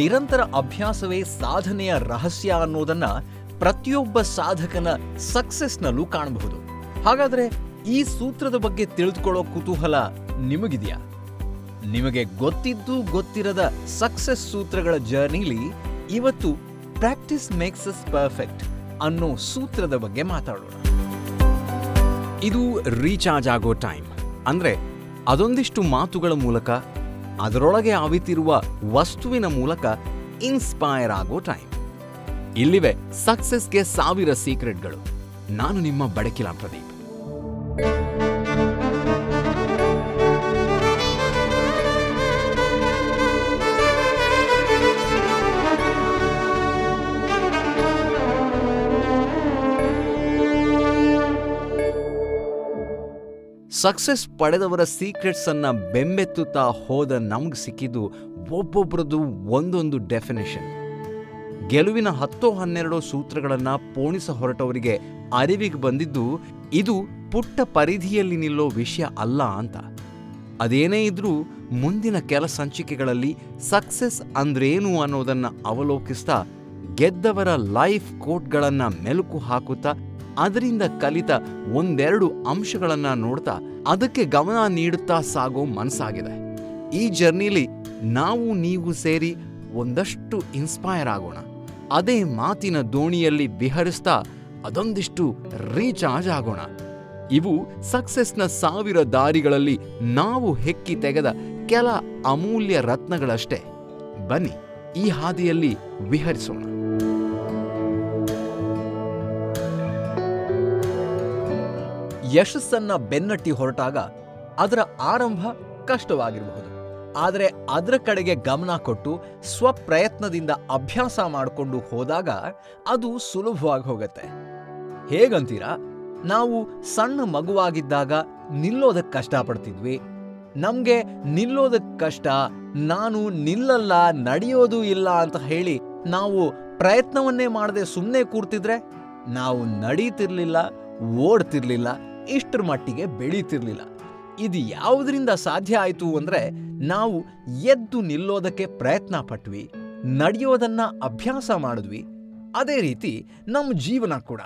ನಿರಂತರ ಅಭ್ಯಾಸವೇ ಸಾಧನೆಯ ರಹಸ್ಯ ಅನ್ನೋದನ್ನ ಪ್ರತಿಯೊಬ್ಬ ಸಾಧಕನ ಸಕ್ಸೆಸ್ನಲ್ಲೂ ಕಾಣಬಹುದು. ಹಾಗಾದ್ರೆ ಈ ಸೂತ್ರದ ಬಗ್ಗೆ ತಿಳಿದುಕೊಳ್ಳೋ ಕುತೂಹಲ ನಿಮಗಿದೆಯಾ? ನಿಮಗೆ ಗೊತ್ತಿದ್ದು ಗೊತ್ತಿರದ ಸಕ್ಸೆಸ್ ಸೂತ್ರಗಳ ಜರ್ನಿಲಿ ಇವತ್ತು ಪ್ರಾಕ್ಟೀಸ್ ಮೇಕ್ಸ್ ಅಸ್ ಪರ್ಫೆಕ್ಟ್ ಅನ್ನೋ ಸೂತ್ರದ ಬಗ್ಗೆ ಮಾತಾಡೋಣ. ಇದು ರೀಚಾರ್ಜ್ ಆಗೋ ಟೈಮ್ ಅಂದ್ರೆ ಅದೊಂದಿಷ್ಟು ಮಾತುಗಳ ಮೂಲಕ ಅದರೊಳಗೆ ಅವಿತಿರುವ ವಸ್ತುವಿನ ಮೂಲಕ ಇನ್ಸ್ಪೈರ್ ಆಗೋ ಟೈಮ್ ಇಲ್ಲಿವೆ ಸಕ್ಸಸ್ಗೆ ಸಾವಿರ ಸೀಕ್ರೆಟ್ಗಳು ನಾನು ನಿಮ್ಮ ಬಡಕಿಲ ಪ್ರದೀಪ್. ಸಕ್ಸಸ್ ಪಡೆದವರ ಸೀಕ್ರೆಟ್ಸ್ ಅನ್ನ ಬೆಂಬೆತ್ತುತ್ತಾ ಹೋದ ನಮ್ಗೆ ಸಿಕ್ಕಿದ್ದು ಒಬ್ಬೊಬ್ಬರದ್ದು ಒಂದೊಂದು ಡೆಫಿನೇಷನ್ ಗೆಲುವಿನ ಹತ್ತೋ ಹನ್ನೆರಡೋ ಸೂತ್ರಗಳನ್ನ ಪೋಣಿಸ ಹೊರಟವರಿಗೆ ಅರಿವಿಗೆ ಬಂದಿದ್ದು ಇದು ಪುಟ್ಟ ಪರಿಧಿಯಲ್ಲಿ ನಿಲ್ಲೋ ವಿಷಯ ಅಲ್ಲ ಅಂತ. ಅದೇನೇ ಇದ್ರೂ ಮುಂದಿನ ಕೆಲ ಸಂಚಿಕೆಗಳಲ್ಲಿ ಸಕ್ಸಸ್ ಅಂದ್ರೇನು ಅನ್ನೋದನ್ನು ಅವಲೋಕಿಸ್ತಾ ಗೆದ್ದವರ ಲೈಫ್ ಕೋಟ್ಗಳನ್ನ ಮೆಲುಕು ಹಾಕುತ್ತಾ ಅದರಿಂದ ಕಲಿತ ಒಂದೆರಡು ಅಂಶಗಳನ್ನ ನೋಡ್ತಾ ಅದಕ್ಕೆ ಗಮನ ನೀಡುತ್ತಾ ಸಾಗೋ ಮನಸ್ಸಾಗಿದೆ. ಈ ಜರ್ನಿಲಿ ನಾವು ನೀವು ಸೇರಿ ಒಂದಷ್ಟು ಇನ್ಸ್ಪೈರ್ ಆಗೋಣ. ಅದೇ ಮಾತಿನ ದೋಣಿಯಲ್ಲಿ ವಿಹರಿಸ್ತಾ ಅದೊಂದಿಷ್ಟು ರೀಚಾರ್ಜ್ ಆಗೋಣ. ಇವು ಸಕ್ಸಸ್ನ ಸಾವಿರ ದಾರಿಗಳಲ್ಲಿ ನಾವು ಹೆಕ್ಕಿ ತೆಗೆದ ಕೆಲ ಅಮೂಲ್ಯ ರತ್ನಗಳಷ್ಟೇ. ಬನ್ನಿ, ಈ ಹಾದಿಯಲ್ಲಿ ವಿಹರಿಸೋಣ. ಯಶಸ್ಸನ್ನ ಬೆನ್ನಟ್ಟಿ ಹೊರಟಾಗ ಅದರ ಆರಂಭ ಕಷ್ಟವಾಗಿರಬಹುದು. ಆದರೆ ಅದರ ಕಡೆಗೆ ಗಮನ ಕೊಟ್ಟು ಸ್ವಪ್ರಯತ್ನದಿಂದ ಅಭ್ಯಾಸ ಮಾಡಿಕೊಂಡು ಹೋದಾಗ ಅದು ಸುಲಭವಾಗಿ ಹೋಗುತ್ತೆ. ಹೇಗಂತೀರಾ? ನಾವು ಸಣ್ಣ ಮಗುವಾಗಿದ್ದಾಗ ನಿಲ್ಲೋದಕ್ಕೆ ಕಷ್ಟಪಡ್ತಿದ್ವಿ. ನಮಗೆ ನಿಲ್ಲೋದಕ್ಕೆ ಕಷ್ಟ, ನಾನು ನಿಲ್ಲಲ್ಲ, ನಡೆಯೋದು ಇಲ್ಲ ಅಂತ ಹೇಳಿ ನಾವು ಪ್ರಯತ್ನವನ್ನೇ ಮಾಡದೆ ಸುಮ್ಮನೆ ಕೂರ್ತಿದ್ರೆ ನಾವು ನಡೀತಿರ್ಲಿಲ್ಲ, ಓಡ್ತಿರ್ಲಿಲ್ಲ. ಇಷ್ಟರ ಮಟ್ಟಿಗೆ ಬೆಳೀತಿರ್ಲಿಲ್ಲ. ಇದು ಯಾವುದರಿಂದ ಸಾಧ್ಯ ಆಯಿತು ಅಂದ್ರೆ ನಾವು ಎದ್ದು ನಿಲ್ಲೋದಕ್ಕೆ ಪ್ರಯತ್ನ ಪಟ್ವಿ, ನಡೆಯೋದನ್ನ ಅಭ್ಯಾಸ ಮಾಡಿದ್ವಿ. ಅದೇ ರೀತಿ ನಮ್ಮ ಜೀವನ ಕೂಡ.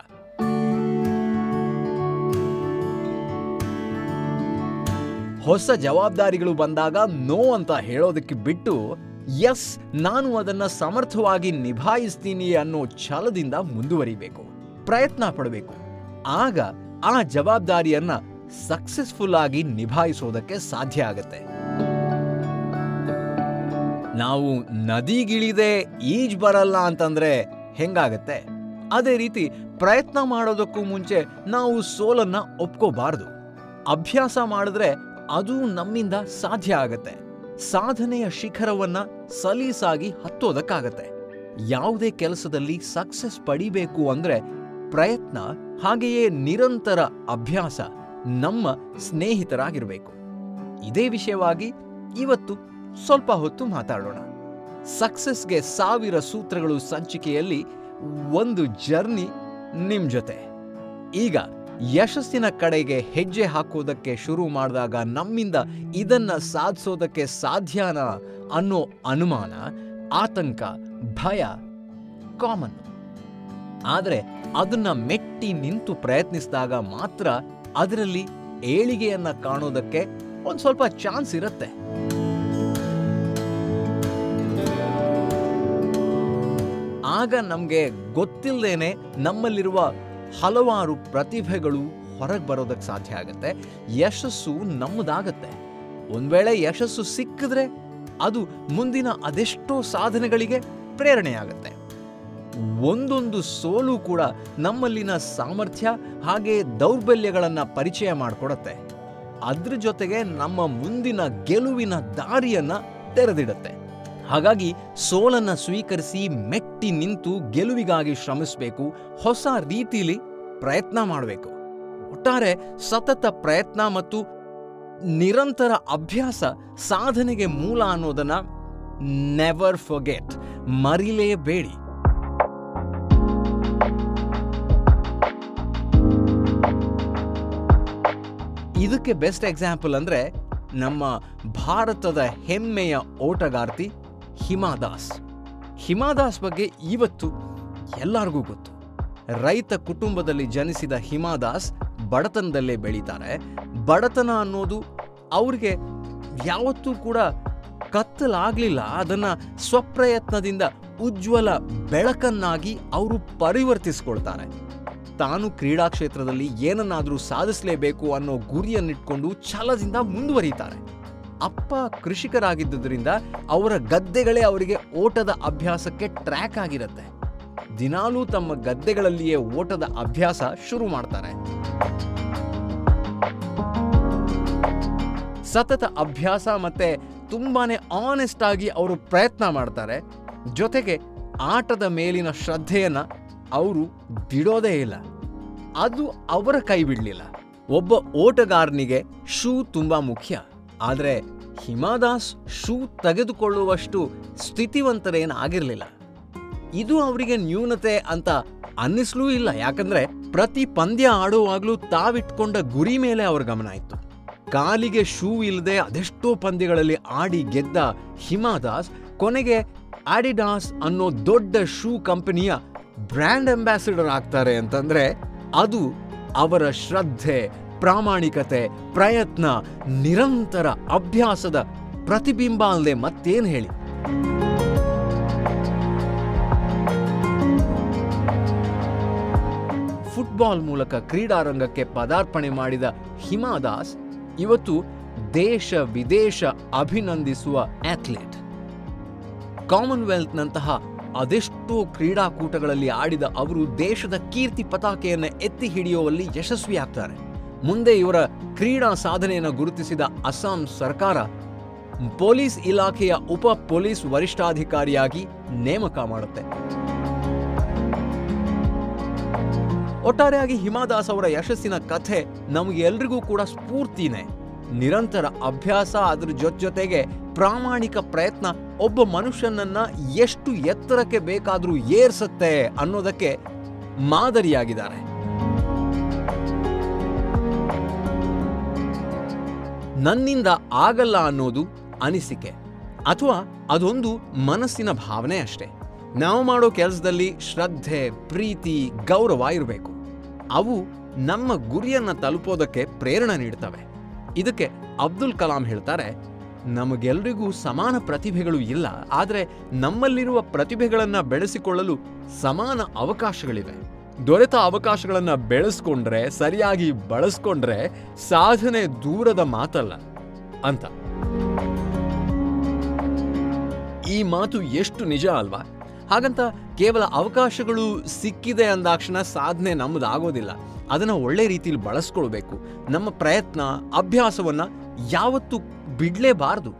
ಹೊಸ ಜವಾಬ್ದಾರಿಗಳು ಬಂದಾಗ ನೋ ಅಂತ ಹೇಳೋದಕ್ಕೆ ಬಿಟ್ಟು, ಎಸ್, ನಾನು ಅದನ್ನ ಸಮರ್ಥವಾಗಿ ನಿಭಾಯಿಸ್ತೀನಿ ಅನ್ನೋ ಛಲದಿಂದ ಮುಂದುವರಿಬೇಕು, ಪ್ರಯತ್ನ ಪಡಬೇಕು. ಆಗ ಆ ಜವಾಬ್ದಾರಿಯನ್ನ ಸಕ್ಸಸ್ಫುಲ್ ಆಗಿ ನಿಭಾಯಿಸೋದಕ್ಕೆ ಸಾಧ್ಯ ಆಗತ್ತೆ. ನಾವು ನದಿಗಿಳಿದೆ ಈಜ್ ಬರಲ್ಲ ಅಂತಂದ್ರೆ ಹೆಂಗಾಗತ್ತೆ? ಅದೇ ರೀತಿ ಪ್ರಯತ್ನ ಮಾಡೋದಕ್ಕೂ ಮುಂಚೆ ನಾವು ಸೋಲನ್ನ ಒಪ್ಕೋಬಾರದು. ಅಭ್ಯಾಸ ಮಾಡಿದ್ರೆ ಅದು ನಮ್ಮಿಂದ ಸಾಧ್ಯ ಆಗತ್ತೆ. ಸಾಧನೆಯ ಶಿಖರವನ್ನ ಸಲೀಸಾಗಿ ಹತ್ತೋದಕ್ಕಾಗತ್ತೆ. ಯಾವುದೇ ಕೆಲಸದಲ್ಲಿ ಸಕ್ಸಸ್ ಪಡಿಬೇಕು ಅಂದ್ರೆ ಪ್ರಯತ್ನ ಹಾಗೆಯೇ ನಿರಂತರ ಅಭ್ಯಾಸ ನಮ್ಮ ಸ್ನೇಹಿತರಾಗಿರಬೇಕು. ಇದೇ ವಿಷಯವಾಗಿ ಇವತ್ತು ಸ್ವಲ್ಪ ಹೊತ್ತು ಮಾತಾಡೋಣ. ಸಕ್ಸಸ್ಗೆ ಸಾವಿರ ಸೂತ್ರಗಳು ಸಂಚಿಕೆಯಲ್ಲಿ ಒಂದು ಜರ್ನಿ ನಿಮ್ ಜೊತೆ. ಈಗ ಯಶಸ್ಸಿನ ಕಡೆಗೆ ಹೆಜ್ಜೆ ಹಾಕೋದಕ್ಕೆ ಶುರು ಮಾಡಿದಾಗ ನಮ್ಮಿಂದ ಇದನ್ನ ಸಾಧಿಸೋದಕ್ಕೆ ಸಾಧ್ಯನಾ ಅನ್ನೋ ಅನುಮಾನ, ಆತಂಕ, ಭಯ, ಕಾಮನ್. ಆದರೆ ಅದನ್ನ ಮೆಟ್ಟಿ ನಿಂತು ಪ್ರಯತ್ನಿಸಿದಾಗ ಮಾತ್ರ ಅದರಲ್ಲಿ ಏಳಿಗೆಯನ್ನ ಕಾಣೋದಕ್ಕೆ ಒಂದ್ ಸ್ವಲ್ಪ ಚಾನ್ಸ್ ಇರುತ್ತೆ. ಆಗ ನಮ್ಗೆ ಗೊತ್ತಿಲ್ಲದೇನೆ ನಮ್ಮಲ್ಲಿರುವ ಹಲವಾರು ಪ್ರತಿಭೆಗಳು ಹೊರಗೆ ಬರೋದಕ್ಕೆ ಸಾಧ್ಯ ಆಗುತ್ತೆ. ಯಶಸ್ಸು ನಮ್ಮದಾಗತ್ತೆ ಒಂದ್ ವೇಳೆ ಯಶಸ್ಸು ಸಿಕ್ಕಿದ್ರೆ ಅದು ಮುಂದಿನ ಅದೆಷ್ಟೋ ಸಾಧನೆಗಳಿಗೆ ಪ್ರೇರಣೆಯಾಗತ್ತೆ ಒಂದೊಂದು ಸೋಲು ಕೂಡ ನಮ್ಮಲ್ಲಿನ ಸಾಮರ್ಥ್ಯ ಹಾಗೆ ದೌರ್ಬಲ್ಯಗಳನ್ನು ಪರಿಚಯ ಮಾಡಿಕೊಡತ್ತೆ. ಅದ್ರ ಜೊತೆಗೆ ನಮ್ಮ ಮುಂದಿನ ಗೆಲುವಿನ ದಾರಿಯನ್ನ ತೆರೆದಿಡತ್ತೆ. ಹಾಗಾಗಿ ಸೋಲನ್ನು ಸ್ವೀಕರಿಸಿ ಮೆಟ್ಟಿ ನಿಂತು ಗೆಲುವಿಗಾಗಿ ಶ್ರಮಿಸಬೇಕು, ಹೊಸ ರೀತಿಲಿ ಪ್ರಯತ್ನ ಮಾಡಬೇಕು. ಒಟ್ಟಾರೆ ಸತತ ಪ್ರಯತ್ನ ಮತ್ತು ನಿರಂತರ ಅಭ್ಯಾಸ ಸಾಧನೆಗೆ ಮೂಲ ಅನ್ನೋದನ್ನ ನೆವರ್ ಫೊಗೆಟ್ ಮರಿಲೇಬೇಡಿ. ಇದಕ್ಕೆ ಬೆಸ್ಟ್ ಎಕ್ಸಾಂಪಲ್ ಅಂದರೆ ನಮ್ಮ ಭಾರತದ ಹೆಮ್ಮೆಯ ಓಟಗಾರ್ತಿ ಹಿಮಾ ದಾಸ್. ಹಿಮಾದಾಸ್ ಬಗ್ಗೆ ಇವತ್ತು ಎಲ್ಲರಿಗೂ ಗೊತ್ತು. ರೈತ ಕುಟುಂಬದಲ್ಲಿ ಜನಿಸಿದ ಹಿಮಾದಾಸ್ ಬಡತನದಲ್ಲೇ ಬೆಳೀತಾರೆ. ಬಡತನ ಅನ್ನೋದು ಅವ್ರಿಗೆ ಯಾವತ್ತೂ ಕೂಡ ಕತ್ತಲಾಗಲಿಲ್ಲ. ಅದನ್ನು ಸ್ವಪ್ರಯತ್ನದಿಂದ ಉಜ್ವಲ ಬೆಳಕನ್ನಾಗಿ ಅವರು ಪರಿವರ್ತಿಸ್ಕೊಳ್ತಾರೆ. ತಾನು ಕ್ರೀಡಾ ಕ್ಷೇತ್ರದಲ್ಲಿ ಏನನ್ನಾದರೂ ಸಾಧಿಸಲೇಬೇಕು ಅನ್ನೋ ಗುರಿಯನ್ನಿಟ್ಕೊಂಡು ಛಲದಿಂದ ಮುಂದುವರಿತಾರೆ ಅಪ್ಪ ಕೃಷಿಕರಾಗಿದ್ದುದರಿಂದ ಅವರ ಗದ್ದೆಗಳೇ ಅವರಿಗೆ ಓಟದ ಅಭ್ಯಾಸಕ್ಕೆ ಟ್ರ್ಯಾಕ್ ಆಗಿರುತ್ತೆ. ದಿನಾಲೂ ತಮ್ಮ ಗದ್ದೆಗಳಲ್ಲಿಯೇ ಓಟದ ಅಭ್ಯಾಸ ಶುರು ಮಾಡ್ತಾರೆ. ಸತತ ಅಭ್ಯಾಸ ಮತ್ತೆ ತುಂಬಾನೇ ಆನೆಸ್ಟ್ ಆಗಿ ಅವರು ಪ್ರಯತ್ನ ಮಾಡ್ತಾರೆ. ಜೊತೆಗೆ ಆಟದ ಮೇಲಿನ ಶ್ರದ್ಧೆಯನ್ನ ಅವರು ಬಿಡೋದೇ ಇಲ್ಲ. ಅದು ಅವರ ಕೈ ಬಿಡಲಿಲ್ಲ. ಒಬ್ಬ ಓಟಗಾರನಿಗೆ ಶೂ ತುಂಬಾ ಮುಖ್ಯ. ಆದರೆ ಹಿಮಾದಾಸ್ ಶೂ ತೆಗೆದುಕೊಳ್ಳುವಷ್ಟು ಸ್ಥಿತಿವಂತರೇನಾಗಿರಲಿಲ್ಲ. ಇದು ಅವರಿಗೆ ನ್ಯೂನತೆ ಅಂತ ಅನ್ನಿಸ್ಲೂ ಇಲ್ಲ. ಯಾಕಂದ್ರೆ ಪ್ರತಿ ಪಂದ್ಯ ಆಡುವಾಗಲೂ ತಾವಿಟ್ಕೊಂಡ ಗುರಿ ಮೇಲೆ ಅವ್ರ ಗಮನ ಇತ್ತು. ಕಾಲಿಗೆ ಶೂ ಇಲ್ಲದೆ ಅದೆಷ್ಟೋ ಪಂದ್ಯಗಳಲ್ಲಿ ಆಡಿ ಗೆದ್ದ ಹಿಮಾದಾಸ್ ಕೊನೆಗೆ ಆಡಿಡಾಸ್ ಅನ್ನೋ ದೊಡ್ಡ ಶೂ ಕಂಪನಿಯ ಬ್ರ್ಯಾಂಡ್ ಅಂಬಾಸಿಡರ್ ಆಗ್ತಾರೆ ಅಂತಂದ್ರೆ ಅದು ಅವರ ಶ್ರದ್ಧೆ, ಪ್ರಾಮಾಣಿಕತೆ, ಪ್ರಯತ್ನ, ನಿರಂತರ ಅಭ್ಯಾಸದ ಪ್ರತಿಬಿಂಬ ಅಲ್ಲದೆ ಮತ್ತೇನು ಹೇಳಿ. ಫುಟ್ಬಾಲ್ ಮೂಲಕ ಕ್ರೀಡಾರಂಗಕ್ಕೆ ಪದಾರ್ಪಣೆ ಮಾಡಿದ ಹಿಮಾದಾಸ್ ಇವತ್ತು ದೇಶ ವಿದೇಶ ಅಭಿನಂದಿಸುವ ಅಥ್ಲೀಟ್ ಕಾಮನ್ವೆಲ್ತ್ನಂತಹ ಅದೆಷ್ಟೋ ಕ್ರೀಡಾಕೂಟಗಳಲ್ಲಿ ಆಡಿದ ಅವರು ದೇಶದ ಕೀರ್ತಿ ಪತಾಕೆಯನ್ನು ಎತ್ತಿ ಹಿಡಿಯುವಲ್ಲಿ ಯಶಸ್ವಿಯಾಗ್ತಾರೆ. ಮುಂದೆ ಇವರ ಕ್ರೀಡಾ ಸಾಧನೆಯನ್ನು ಗುರುತಿಸಿದ ಅಸ್ಸಾಂ ಸರ್ಕಾರ ಪೊಲೀಸ್ ಇಲಾಖೆಯ ಉಪ ಪೊಲೀಸ್ ವರಿಷ್ಠಾಧಿಕಾರಿಯಾಗಿ ನೇಮಕ ಮಾಡುತ್ತೆ. ಒಟ್ಟಾರೆಯಾಗಿ ಹಿಮಾದಾಸ್ ಅವರ ಯಶಸ್ಸಿನ ಕಥೆ ನಮಗೆ ಎಲ್ರಿಗೂ ಕೂಡ ಸ್ಫೂರ್ತಿನೇ. ನಿರಂತರ ಅಭ್ಯಾಸ ಅದರ ಜೊತೆ ಜೊತೆಗೆ ಪ್ರಾಮಾಣಿಕ ಪ್ರಯತ್ನ ಒಬ್ಬ ಮನುಷ್ಯನನ್ನ ಎಷ್ಟು ಎತ್ತರಕ್ಕೆ ಬೇಕಾದರೂ ಏರ್ಸತ್ತೆ ಅನ್ನೋದಕ್ಕೆ ಮಾದರಿಯಾಗಿದ್ದಾರೆ. ನನ್ನಿಂದ ಆಗಲ್ಲ ಅನ್ನೋದು ಅನಿಸಿಕೆ ಅಥವಾ ಅದೊಂದು ಮನಸ್ಸಿನ ಭಾವನೆ ಅಷ್ಟೇ. ನಾವು ಮಾಡೋ ಕೆಲಸದಲ್ಲಿ ಶ್ರದ್ಧೆ, ಪ್ರೀತಿ, ಗೌರವ ಇರಬೇಕು. ಅವು ನಮ್ಮ ಗುರಿಯನ್ನ ತಲುಪೋದಕ್ಕೆ ಪ್ರೇರಣೆ ನೀಡ್ತವೆ. ಇದಕ್ಕೆ ಅಬ್ದುಲ್ ಕಲಾಂ ಹೇಳ್ತಾರೆ ನಮಗೆಲ್ರಿಗೂ ಸಮಾನ ಪ್ರತಿಭೆಗಳು ಇಲ್ಲ, ಆದರೆ ನಮ್ಮಲ್ಲಿರುವ ಪ್ರತಿಭೆಗಳನ್ನು ಬೆಳೆಸಿಕೊಳ್ಳಲು ಸಮಾನ ಅವಕಾಶಗಳಿವೆ. ದೊರೆತ ಅವಕಾಶಗಳನ್ನು ಬೆಳೆಸ್ಕೊಂಡ್ರೆ, ಸರಿಯಾಗಿ ಬಳಸ್ಕೊಂಡ್ರೆ ಸಾಧನೆ ದೂರದ ಮಾತಲ್ಲ, ಅಂತ. ಈ ಮಾತು ಎಷ್ಟು ನಿಜ ಅಲ್ವಾ? ಹಾಗಂತ ಕೇವಲ ಅವಕಾಶಗಳು ಸಿಕ್ಕಿದೆ ಅಂದಾಕ್ಷಣ ಸಾಧನೆ ನಮ್ಮದಾಗೋದಿಲ್ಲ ಅದನ್ನ ಒಳ್ಳೆ ರೀತಿಯಲ್ಲಿ ಬಳಸ್ಕೊಳ್ಬೇಕು. ನಮ್ಮ ಪ್ರಯತ್ನ, ಅಭ್ಯಾಸವನ್ನ ಯಾವತ್ತೂ ಬಿಡಲೇಬಾರದು.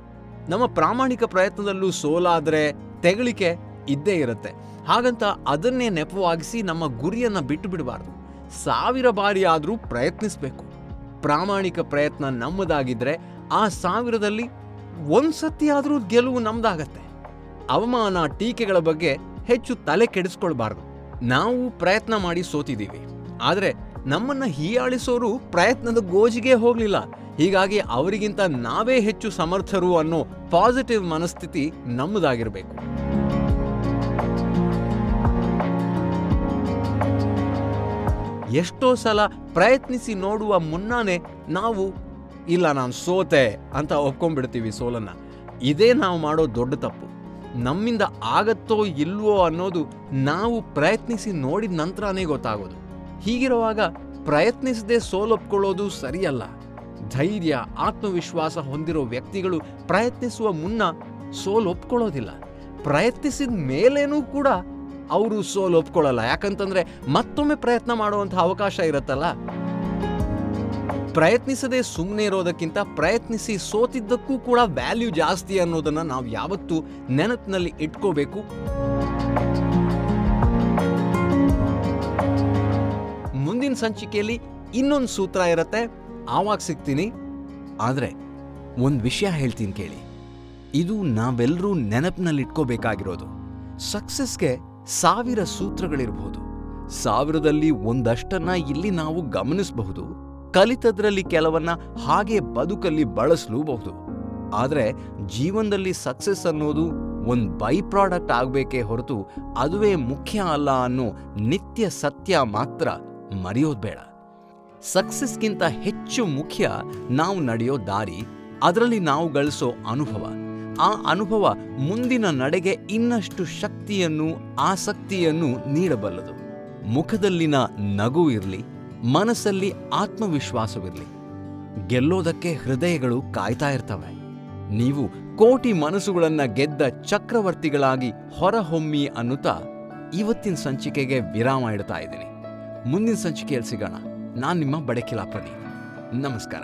ನಮ್ಮ ಪ್ರಾಮಾಣಿಕ ಪ್ರಯತ್ನದಲ್ಲೂ ಸೋಲಾದರೆ ತೆಗಳಿಕೆ ಇದ್ದೇ ಇರುತ್ತೆ. ಹಾಗಂತ ಅದನ್ನೇ ನೆಪವಾಗಿಸಿ ನಮ್ಮ ಗುರಿಯನ್ನು ಬಿಟ್ಟು ಬಿಡಬಾರ್ದು. ಸಾವಿರ ಬಾರಿ ಆದರೂ ಪ್ರಯತ್ನಿಸಬೇಕು. ಪ್ರಾಮಾಣಿಕ ಪ್ರಯತ್ನ ನಮ್ಮದಾಗಿದ್ದರೆ ಆ ಸಾವಿರದಲ್ಲಿ ಒಂದ್ಸತಿ ಆದರೂ ಗೆಲುವು ನಮ್ಮದಾಗತ್ತೆ ಅವಮಾನ, ಟೀಕೆಗಳ ಬಗ್ಗೆ ಹೆಚ್ಚು ತಲೆ ಕೆಡಿಸ್ಕೊಳ್ಬಾರ್ದು. ನಾವು ಪ್ರಯತ್ನ ಮಾಡಿ ಸೋತಿದ್ದೀವಿ. ಆದರೆ ನಮ್ಮನ್ನು ಹೀಯಾಳಿಸೋರು ಪ್ರಯತ್ನದ ಗೋಜಿಗೆ ಹೋಗ್ಲಿಲ್ಲ. ಹೀಗಾಗಿ ಅವರಿಗಿಂತ ನಾವೇ ಹೆಚ್ಚು ಸಮರ್ಥರು ಅನ್ನೋ ಪಾಸಿಟಿವ್ ಮನಸ್ಥಿತಿ ನಮ್ಮದಾಗಿರಬೇಕು. ಎಷ್ಟೋ ಸಲ ಪ್ರಯತ್ನಿಸಿ ನೋಡುವ ಮುನ್ನಾನೇ ನಾವು, ಇಲ್ಲ, ನಾನು ಸೋತೆ ಅಂತ ಒಪ್ಕೊಂಡ್ಬಿಡ್ತೀವಿ ಸೋಲನ್ನು. ಇದೇ ನಾವು ಮಾಡೋ ದೊಡ್ಡ ತಪ್ಪು. ನಮ್ಮಿಂದ ಆಗತ್ತೋ ಇಲ್ವೋ ಅನ್ನೋದು ನಾವು ಪ್ರಯತ್ನಿಸಿ ನೋಡಿದ ನಂತರನೇ ಗೊತ್ತಾಗೋದು. ಹೀಗಿರುವಾಗ ಪ್ರಯತ್ನಿಸದೆ ಸೋಲೊಪ್ಕೊಳ್ಳೋದು ಸರಿಯಲ್ಲ. ಧೈರ್ಯ, ಆತ್ಮವಿಶ್ವಾಸ ಹೊಂದಿರೋ ವ್ಯಕ್ತಿಗಳು ಪ್ರಯತ್ನಿಸುವ ಮುನ್ನ ಸೋಲು ಒಪ್ಕೊಳ್ಳೋದಿಲ್ಲ. ಪ್ರಯತ್ನಿಸಿದ ಮೇಲೇನೂ ಕೂಡ ಅವರು ಸೋಲು ಒಪ್ಕೊಳ್ಳಲ್ಲ. ಯಾಕಂತಂದ್ರೆ ಮತ್ತೊಮ್ಮೆ ಪ್ರಯತ್ನ ಮಾಡುವಂತಹ ಅವಕಾಶ ಇರುತ್ತಲ್ಲ? ಪ್ರಯತ್ನಿಸದೆ ಸುಮ್ಮನೆ ಇರೋದಕ್ಕಿಂತ ಪ್ರಯತ್ನಿಸಿ ಸೋತಿದ್ದಕ್ಕೂ ಕೂಡ ವ್ಯಾಲ್ಯೂ ಜಾಸ್ತಿ ಅನ್ನೋದನ್ನ ನಾವು ಯಾವತ್ತೂ ನೆನಪಿನಲ್ಲಿ ಇಟ್ಕೋಬೇಕು. ಮುಂದಿನ ಸಂಚಿಕೆಯಲ್ಲಿ ಇನ್ನೊಂದು ಸೂತ್ರ ಇರತ್ತೆ. ಆವಾಗ ಸಿಗ್ತೀನಿ, ಆದರೆ ಒಂದು ವಿಷಯ ಹೇಳ್ತೀನಿ ಕೇಳಿ. ಇದು ನಾವೆಲ್ಲರೂ ನೆನಪಿನಲ್ಲಿಟ್ಕೋಬೇಕಾಗಿರೋದು. ಸಕ್ಸಸ್ಗೆ ಸಾವಿರ ಸೂತ್ರಗಳಿರಬಹುದು ಸಾವಿರದಲ್ಲಿ ಒಂದಷ್ಟನ್ನ ಇಲ್ಲಿ ನಾವು ಗಮನಿಸಬಹುದು, ಕಲಿತದ್ರಲ್ಲಿ ಕೆಲವನ್ನ ಹಾಗೆ ಬದುಕಲ್ಲಿ ಬಳಸಲೂಬಹುದು. ಆದರೆ ಜೀವನದಲ್ಲಿ ಸಕ್ಸಸ್ ಅನ್ನೋದು ಒಂದು ಬೈ ಪ್ರಾಡಕ್ಟ್ ಆಗಬೇಕೇ ಹೊರತು ಅದುವೇ ಮುಖ್ಯ ಅಲ್ಲ ಅನ್ನೋ ನಿತ್ಯ ಸತ್ಯ ಮಾತ್ರ ಮರೆಯೋದು ಬೇಡ. ಸಕ್ಸಸ್ಗಿಂತ ಹೆಚ್ಚು ಮುಖ್ಯ ನಾವು ನಡೆಯೋ ದಾರಿ, ಅದರಲ್ಲಿ ನಾವು ಗಳಿಸೋ ಅನುಭವ. ಆ ಅನುಭವ ಮುಂದಿನ ನಡೆಗೆ ಇನ್ನಷ್ಟು ಶಕ್ತಿಯನ್ನು, ಆಸಕ್ತಿಯನ್ನು ನೀಡಬಲ್ಲದು. ಮುಖದಲ್ಲಿನ ನಗು ಇರಲಿ, ಮನಸ್ಸಲ್ಲಿ ಆತ್ಮವಿಶ್ವಾಸವಿರಲಿ. ಗೆಲ್ಲೋದಕ್ಕೆ ಹೃದಯಗಳು ಕಾಯ್ತಾ ಇರ್ತವೆ. ನೀವು ಕೋಟಿ ಮನಸ್ಸುಗಳನ್ನ ಗೆದ್ದ ಚಕ್ರವರ್ತಿಗಳಾಗಿ ಹೊರಹೊಮ್ಮಿ ಅನ್ನುತ್ತಾ, ಇವತ್ತಿನ ಸಂಚಿಕೆಗೆ ವಿರಾಮ ಇಡ್ತಾ ಇದ್ದೀನಿ. ಮುಂದಿನ ಸಂಚಿಕೆಯಲ್ಲಿ ಸಿಗೋಣ. ನಾನು ನಿಮ್ಮ ಬಡಕಿಲಾ ಪ್ರದೀಪ್ ನಮಸ್ಕಾರ.